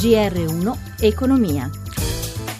GR1 Economia.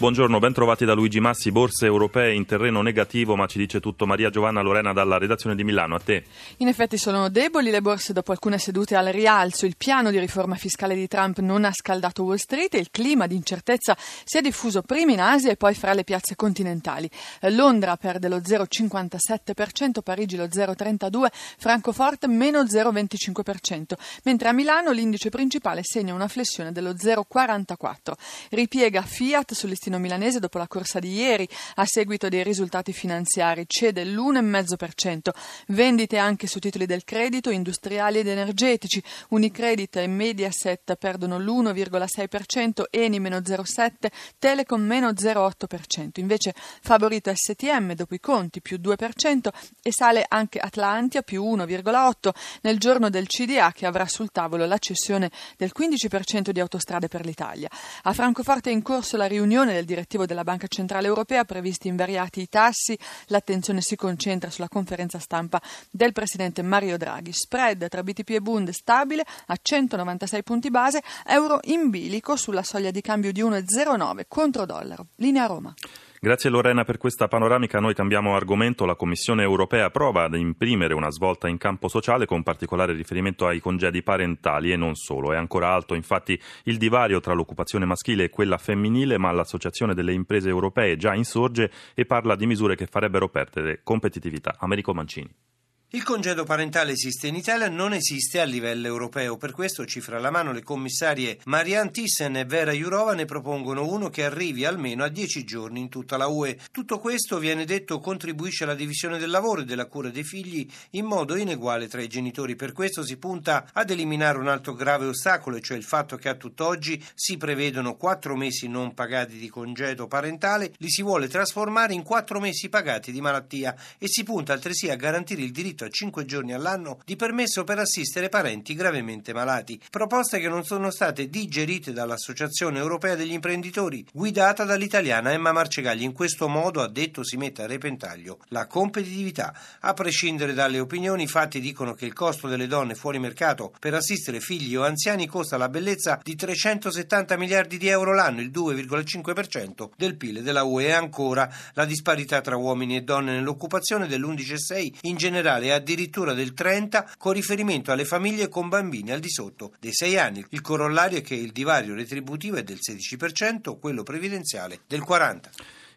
Buongiorno, ben trovati da Luigi Massi, borse europee in terreno negativo, ma ci dice tutto Maria Giovanna Lorena dalla redazione di Milano. A te. In effetti sono deboli le borse dopo alcune sedute al rialzo. Il piano di riforma fiscale di Trump non ha scaldato Wall Street e il clima di incertezza si è diffuso prima in Asia e poi fra le piazze continentali. Londra perde lo 0,57%, Parigi lo 0,32%, Francoforte meno 0,25%, mentre a Milano l'indice principale segna una flessione dello 0,44%. Ripiega Fiat sull'istino listino milanese dopo la corsa di ieri a seguito dei risultati finanziari cede l'1,5%. Vendite anche su titoli del credito, industriali ed energetici. Unicredit e Mediaset perdono l'1,6%, Eni meno 0,7%, Telecom meno 0,8%. Invece favorito STM dopo i conti più 2% e sale anche Atlantia più 1,8% nel giorno del CDA che avrà sul tavolo la cessione del 15% di autostrade per l'Italia. A Francoforte è in corso la riunione del del direttivo della Banca Centrale Europea previsti invariati i tassi. L'attenzione si concentra sulla conferenza stampa del presidente Mario Draghi. Spread tra BTP e Bund stabile a 196 punti base, euro in bilico sulla soglia di cambio di 1,09 contro dollaro. Linea Roma. Grazie Lorena per questa panoramica. Noi cambiamo argomento. La Commissione europea prova ad imprimere una svolta in campo sociale con particolare riferimento ai congedi parentali e non solo. È ancora alto infatti il divario tra l'occupazione maschile e quella femminile, ma l'Associazione delle imprese europee già insorge e parla di misure che farebbero perdere competitività. Americo Mancini. Il congedo parentale esiste in Italia, non esiste a livello europeo. Per questo, cifra alla mano, le commissarie Marianne Thyssen e Vera Jurova ne propongono uno che arrivi almeno a 10 giorni in tutta la UE. Tutto questo, viene detto, contribuisce alla divisione del lavoro e della cura dei figli in modo ineguale tra i genitori. Per questo si punta ad eliminare un altro grave ostacolo, cioè il fatto che a tutt'oggi si prevedono 4 mesi non pagati di congedo parentale, li si vuole trasformare in 4 mesi pagati di malattia e si punta altresì a garantire il diritto a 5 giorni all'anno di permesso per assistere parenti gravemente malati. Proposte che non sono state digerite dall'Associazione Europea degli Imprenditori, guidata dall'italiana Emma Marcegagli. In questo modo, ha detto, si mette a repentaglio la competitività. A prescindere dalle opinioni, i fatti dicono che il costo delle donne fuori mercato per assistere figli o anziani costa la bellezza di 370 miliardi di euro l'anno, il 2,5% del PIL della UE. Ancora la disparità tra uomini e donne nell'occupazione dell'11,6 in generale addirittura del 30 con riferimento alle famiglie con bambini al di sotto dei 6 anni. Il corollario è che il divario retributivo è del 16%, quello previdenziale del 40%.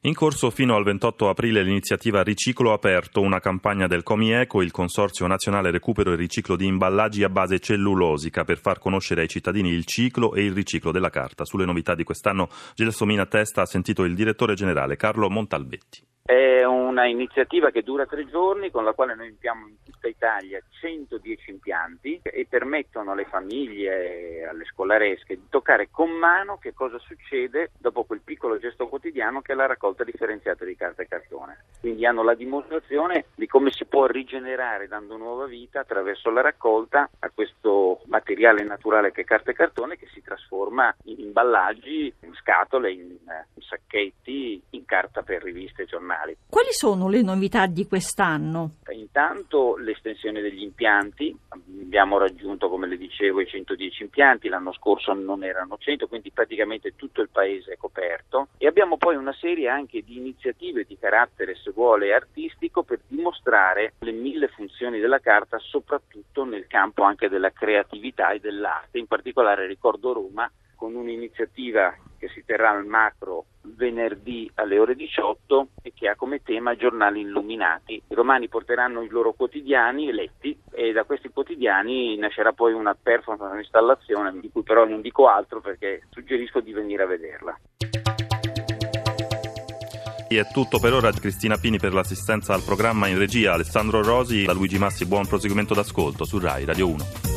In corso fino al 28 aprile l'iniziativa Riciclo Aperto, una campagna del Comieco, il Consorzio Nazionale Recupero e Riciclo di Imballaggi a base cellulosica, per far conoscere ai cittadini il ciclo e il riciclo della carta. Sulle novità di quest'anno Gelsomina Testa ha sentito il direttore generale Carlo Montalbetti. È una iniziativa che dura tre giorni con la quale noi impiamo in tutta Italia 110 impianti e permettono alle famiglie alle scolaresche di toccare con mano che cosa succede dopo quel piccolo gesto quotidiano che è la raccolta differenziata di carta e cartone. Quindi hanno la dimostrazione di come si può rigenerare dando nuova vita attraverso la raccolta a questo materiale naturale che è carta e cartone che si trasforma in imballaggi, in scatole, in, in sacchetti, in carta per riviste e giornali. Quali sono le novità di quest'anno? Intanto l'estensione degli impianti, abbiamo raggiunto come le dicevo i 110 impianti, l'anno scorso non erano 100, quindi praticamente tutto il paese è coperto e abbiamo poi una serie anche di iniziative di carattere se vuole artistico per dimostrare le mille funzioni della carta soprattutto nel campo anche della creatività e dell'arte, in particolare ricordo Roma con un'iniziativa che si terrà al macro venerdì alle ore 18 e che ha come tema giornali illuminati. I romani porteranno i loro quotidiani letti e da questi quotidiani nascerà poi una performance, un'installazione di cui però non dico altro perché suggerisco di venire a vederla. È tutto per ora, Cristina Pini per l'assistenza al programma in regia, Alessandro Rosi, da Luigi Massi, buon proseguimento d'ascolto su RAI Radio 1.